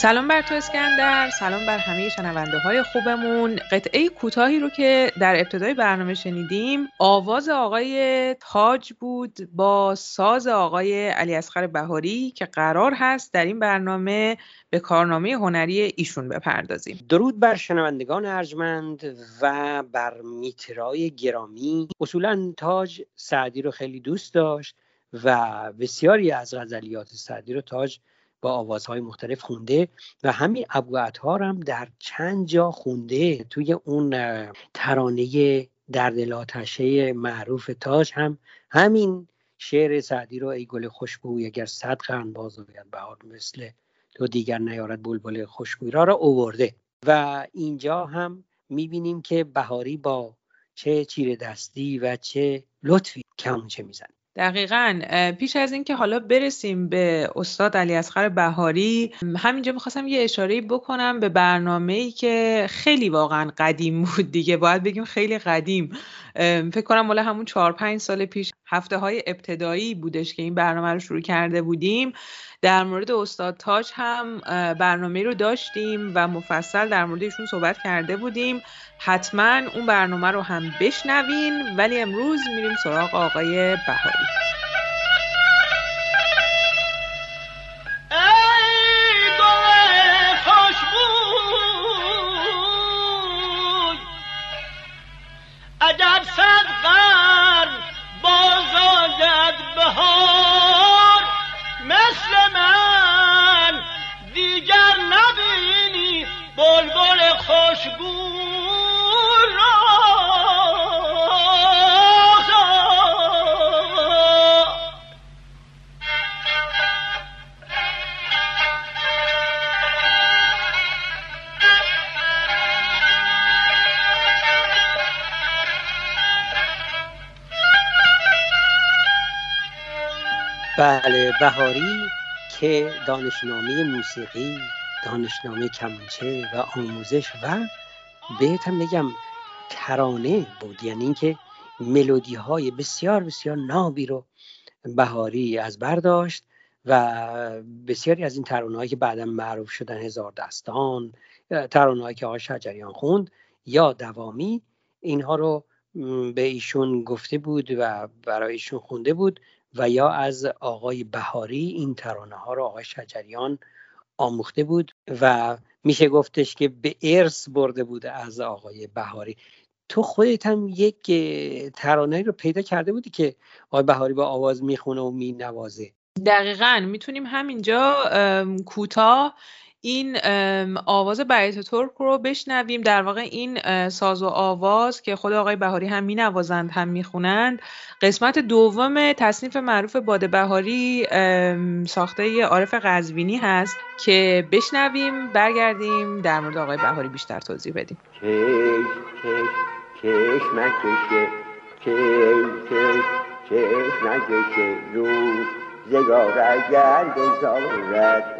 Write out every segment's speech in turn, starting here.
سلام بر تو اسکندر سلام بر همه شنونده های خوبمون. قطعه کوتاهی رو که در ابتدای برنامه شنیدیم آواز آقای تاج بود با ساز آقای علی اصغر بهاری که قرار هست در این برنامه به کارنامه هنری ایشون بپردازیم. درود بر شنوندگان ارجمند و بر میترای گرامی. اصولا تاج سعدی رو خیلی دوست داشت و بسیاری از غزلیات سعدی رو تاج با آوازهای مختلف خونده و همین ابو هم در چند جا خونده توی اون ترانه در دل آتشه معروف تاج هم. همین شعر سعدی رو ای گل خوشبوی اگر صد قرن باز آید بهار مثل تو دیگر نیارد بلبل خوشبوی را را اوورده. و اینجا هم می‌بینیم که بهاری با چه چیر دستی و چه لطفی کمونچه می‌زنه دقیقا پیش از اینکه حالا برسیم به استاد علی اصغر بهاری همینجا می‌خواستم یه اشاره بکنم به برنامه ای که خیلی واقعا قدیم بود دیگه. باید بگیم خیلی قدیم. فکر کنم مال همون چهار پنج سال پیش هفته های ابتدایی بودش که این برنامه رو شروع کرده بودیم. در مورد استاد تاج هم برنامه رو داشتیم و مفصل در مورد صحبت کرده بودیم. حتما اون برنامه رو هم بشنوین ولی امروز میریم سراغ آقای بهاری بله بهاری که دانشنامه موسیقی دانشنامه کمانچه و آموزش و بهتم بگم ترانه بود. یعنی اینکه ملودی های بسیار بسیار نابی رو بهاری از برداشت و بسیاری از این ترانه که بعدا معروف شدن هزار دستان ترانه که آقای شجریان خوند یا دوامی اینها رو به ایشون گفته بود و برای ایشون خونده بود و یا از آقای بهاری این ترانه ها رو آقای شجریان آموخته بود و میشه گفتش که به ارث برده بوده از آقای بهاری. تو خودت هم یک ترانه رو پیدا کرده بودی که آقای بهاری با آواز می‌خونه و مینوازه. دقیقا. می‌تونیم همینجا کوتاه این آواز بیت ترک رو بشنویم. در واقع این ساز و آواز که خود آقای بهاری هم می نوازند هم می خونند قسمت دوم تصنیف معروف باد بهاری ساخته عارف قزوینی هست که بشنویم برگردیم. در مورد آقای بهاری بیشتر توضیح بدیم. زگار اگر گذارد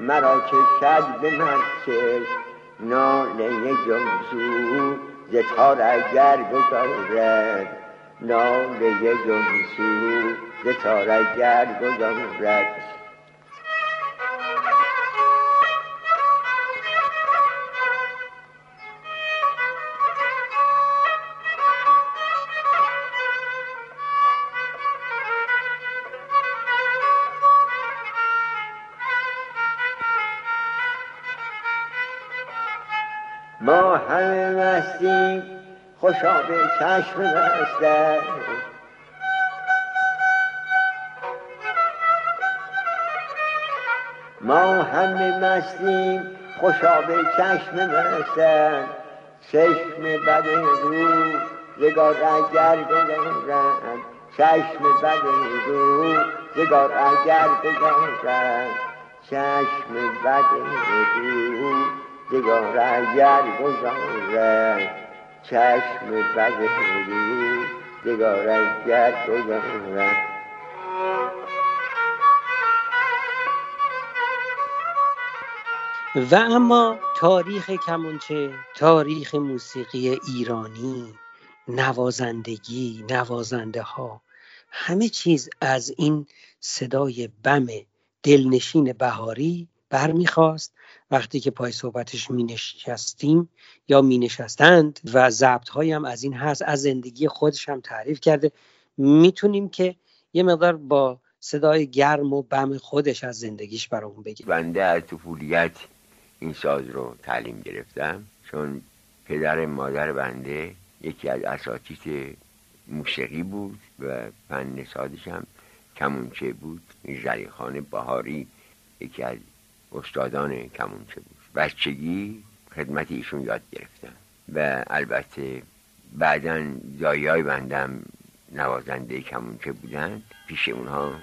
مرا کشد به مسجد ناله جنسو ز تار اگر گذارد. ناله جنسو ز تار اگر گذارد. خوشا به چشم مستم ما همه مستیم خوشا به چشم مستم چشم بد رو زگار اگر بگذارم چشم بد رو زگار اگر بگذارم چشم بد رو دگار اگر گذاره چشم بد رو دگار اگر گذاره و اما تاریخ کمانچه تاریخ موسیقی ایرانی نوازندگی نوازنده ها همه چیز از این صدای بم دلنشین بهاری برمیخواست. وقتی که پای صحبتش می نشستیم یا می نشستند و ضبط هم از این هست از زندگی خودش هم تعریف کرده می‌تونیم که یه مقدار با صدای گرم و بم خودش از زندگیش برامون بگیم. بنده از طفولیت این ساز رو تعلیم گرفتم چون پدر مادر بنده یکی از اساتید موسیقی بود و فن سازش هم کمونچه بود زریخان بهاری یکی از استادان کمونچه بود بچگی خدمت ایشون یاد گرفتم. و البته بعدا دایی های بندم نوازنده کمونچه بودن پیش اونها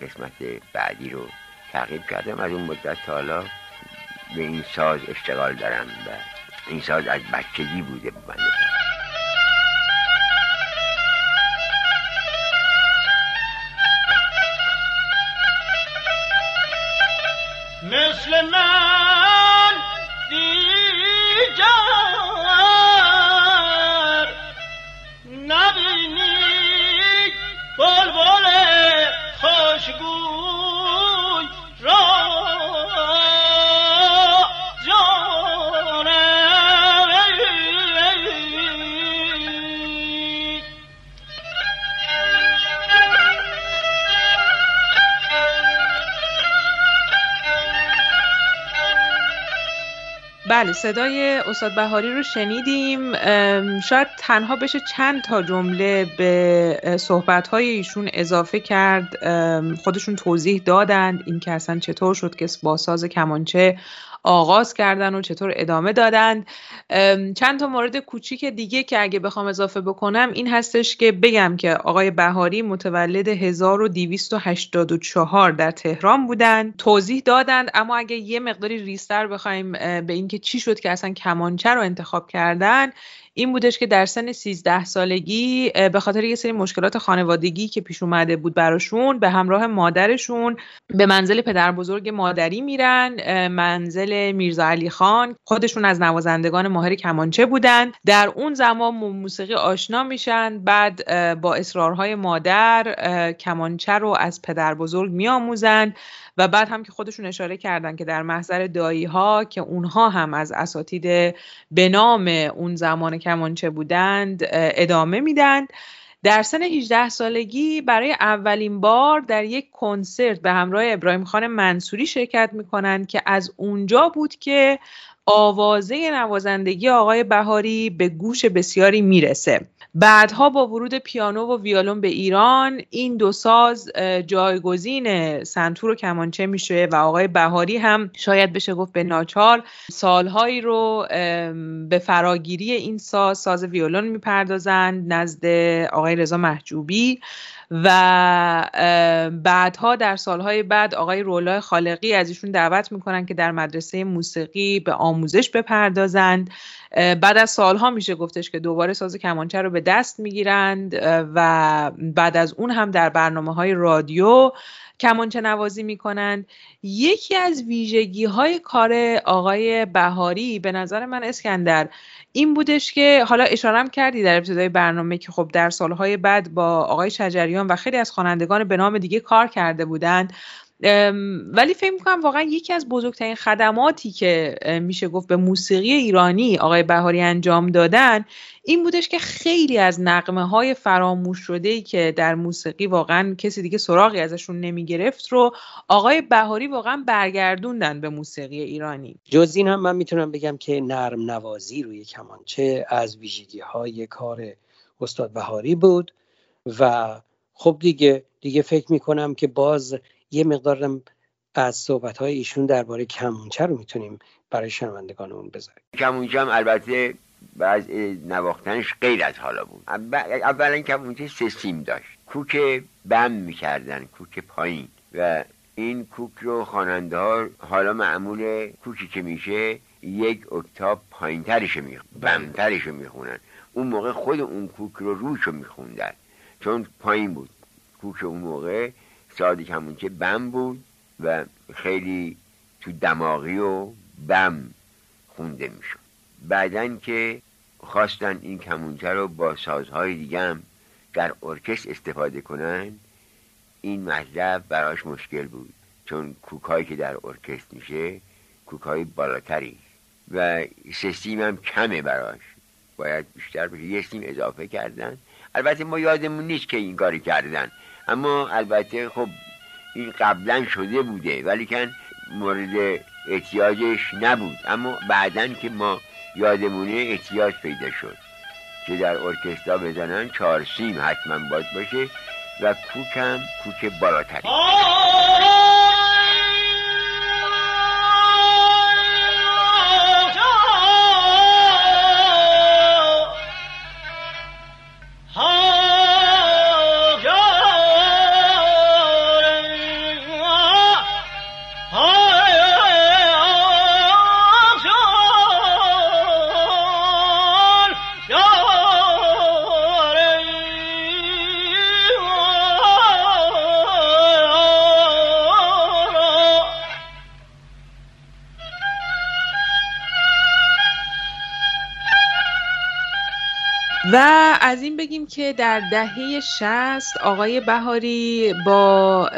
قسمت بعدی رو تعقیب کردم. از اون مدت تا حالا به این ساز اشتغال دارم و این ساز از بچگی بوده بنده. مثل من بله صدای استاد بهاری رو شنیدیم. شاید تنها بشه چند تا جمله به صحبت ایشون اضافه کرد. خودشون توضیح دادند اینکه اصلا چطور شد که با ساز کمانچه آغاز کردن و چطور ادامه دادند چند تا مورد کوچیک دیگه که اگه بخوام اضافه بکنم این هستش که بگم که آقای بهاری متولد 1284 در تهران بودند توضیح دادند اما اگه یه مقداری ریستر بخوایم به اینکه چی شد که اصلا کمانچه رو انتخاب کردن این بودش که در سن 13 سالگی به خاطر یه سری مشکلات خانوادگی که پیش اومده بود براشون به همراه مادرشون به منزل پدر بزرگ مادری میرن منزل میرزا علی خان. خودشون از نوازندگان ماهر کمانچه بودن. در اون زمان موسیقی آشنا میشن. بعد با اصرارهای مادر کمانچه رو از پدر بزرگ میآموزند و بعد هم که خودشون اشاره کردن که در محضر دایی ها که اونها هم از اساتید به نام اون زمان کمانچه بودند ادامه میدن در سن 18 سالگی برای اولین بار در یک کنسرت به همراه ابراهیم خان منصوری شرکت می‌کنند که از اونجا بود که آوازه نوازندگی آقای بهاری به گوش بسیاری می‌رسه. بعدها با ورود پیانو و ویولون به ایران این دو ساز جایگزین سنتور و کمانچه میشه و آقای بهاری هم شاید بشه گفت به ناچار سالهایی رو به فراگیری این ساز ساز ویولون می‌پردازند نزد آقای رضا محجوبی. و بعدها در سالهای بعد آقای رولا خالقی از ایشون دعوت می‌کنن که در مدرسه موسیقی به آموزش بپردازند. بعد از سالها میشه گفتش که دوباره ساز کمانچه رو به دست می‌گیرند و بعد از اون هم در برنامه های رادیو کمانچه نوازی می‌کنند. یکی از ویژگی های کار آقای بهاری به نظر من اسکندر این بودش که حالا اشارم کردی در ابتدای برنامه که خب در سالهای بعد با آقای شجریان و خیلی از خوانندگان به نام دیگه کار کرده بودند. ولی فکر می‌کنم واقعا یکی از بزرگترین خدماتی که میشه گفت به موسیقی ایرانی آقای بهاری انجام دادن این بودش که خیلی از نقمه های فراموش شده ای که در موسیقی واقعا کسی دیگه سراغی ازشون نمی‌گرفت رو آقای بهاری واقعا برگردوندن به موسیقی ایرانی. جز این هم من می‌تونم بگم که نرم نوازی روی کمانچه از ویژگی های کار استاد بهاری بود و خب دیگه دیگه فکر می‌کنم که باز یه مقدارم از صحبت های ایشون درباره کمونچه رو می‌تونیم برای شنوندگانمون بذاریم. کمونچه هم البته بعض نواختنش غیر از حالا بود. اولا کمونچه سه سیم داشت. کوک بم می‌کردن کوک پایین. و این کوک رو خواننده حالا معمول کوکی که میشه یک اکتاب پایین ترش بمترش می‌خونن. اون موقع خود اون کوک رو روش رو میخوندن. چون پایین بود. کوک اون موقع سادی کمونچه بم بود و خیلی تو دماغی و بم خونده می‌شد. بعدن که خواستن این کمونچه رو با سازهای دیگه هم در ارکست استفاده کنن این مطلب براش مشکل بود. چون کوکایی که در ارکست میشه کوکای بالاتری. و سه هم کمه براش. باید بیشتر بشه. یه سیم اضافه کردن. البته ما یادمون نیست که این کاری کردن. اما البته خب این قبلا شده بوده ولی کن مورد احتیاجش نبود. اما بعدا که ما یادمونه احتیاج پیدا شد که در ارکسترا بزنن چهار سیم حتما باید باشه و کوک هم کوک بالاتری. و از این بگیم که در دهه شست آقای بهاری با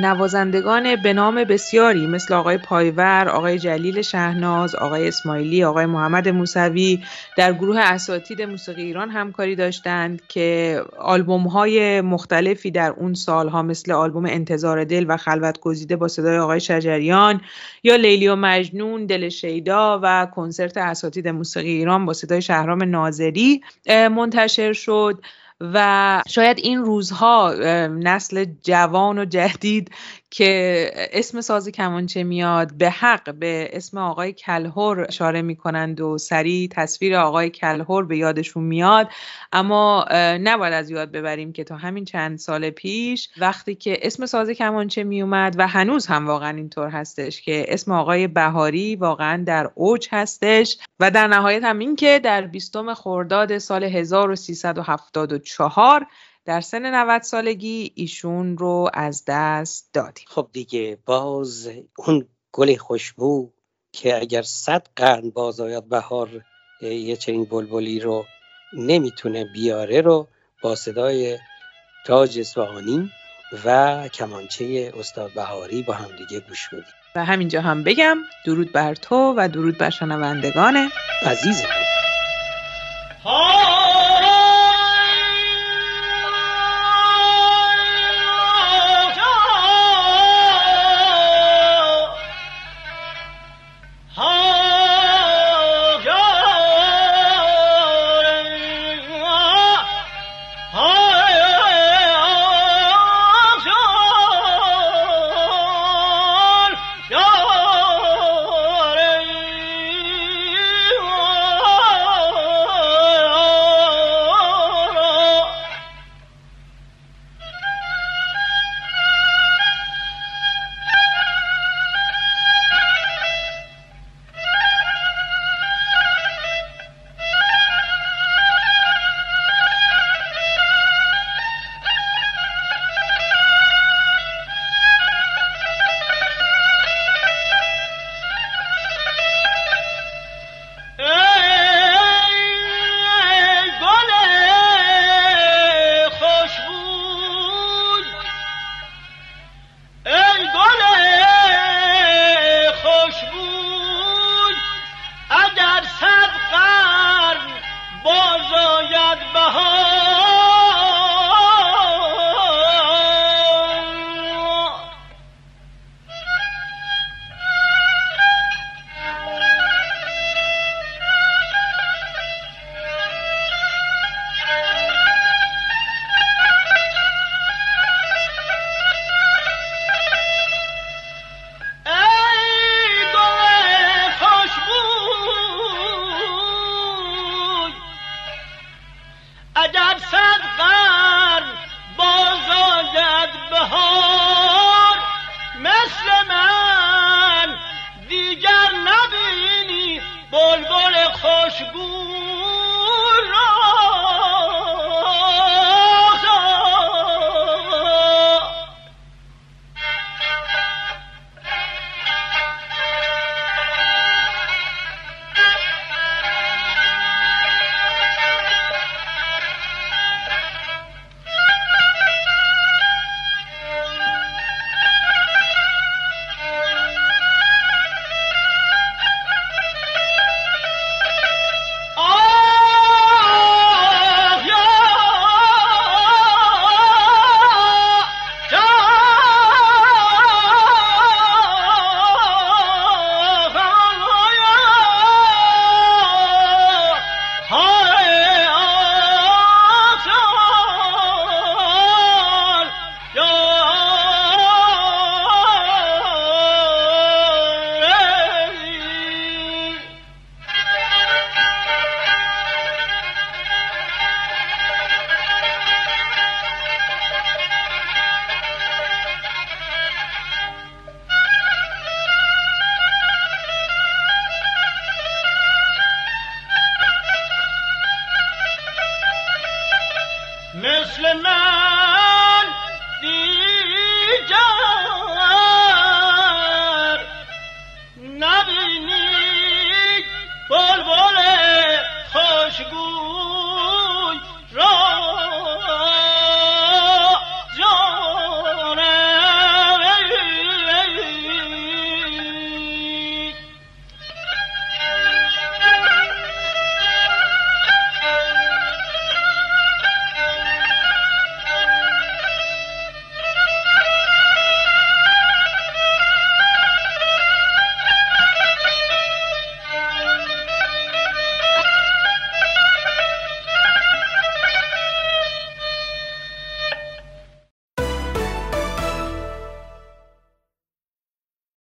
نوازندگان به نام بسیاری مثل آقای پایور، آقای جلیل شهناز، آقای اسماعیلی، آقای محمد موسوی در گروه اساتید موسیقی ایران همکاری داشتند که آلبوم های مختلفی در اون سالها مثل آلبوم انتظار دل و خلوت گزیده با صدای آقای شجریان یا لیلی و مجنون، دل شیدا و کنسرت اساتید موسیقی ایران با صدای شهرام ناظری منتشر شد و شاید این روزها نسل جوان و جدید که اسم ساز کمانچه میاد به حق به اسم آقای کلهور اشاره می‌کنند و سریع تصویر آقای کلهور به یادشون میاد. اما نباید از یاد ببریم که تا همین چند سال پیش وقتی که اسم ساز کمانچه میومد و هنوز هم واقعا اینطور هستش که اسم آقای بهاری واقعا در اوج هستش و در نهایت هم این که در بیستم خرداد سال 1374 در سن 90 سالگی ایشون رو از دست دادیم. خب دیگه باز اون گل خوشبو که اگر صد قرن باز آید بهار یه چنین بلبلی رو نمی‌تونه بیاره رو با صدای تاج اصفهانی و کمانچه استاد بهاری با هم دیگه گوش بدیم. و همینجا هم بگم درود بر تو و درود بر شنوندگان. عزیز بلبل خوشگو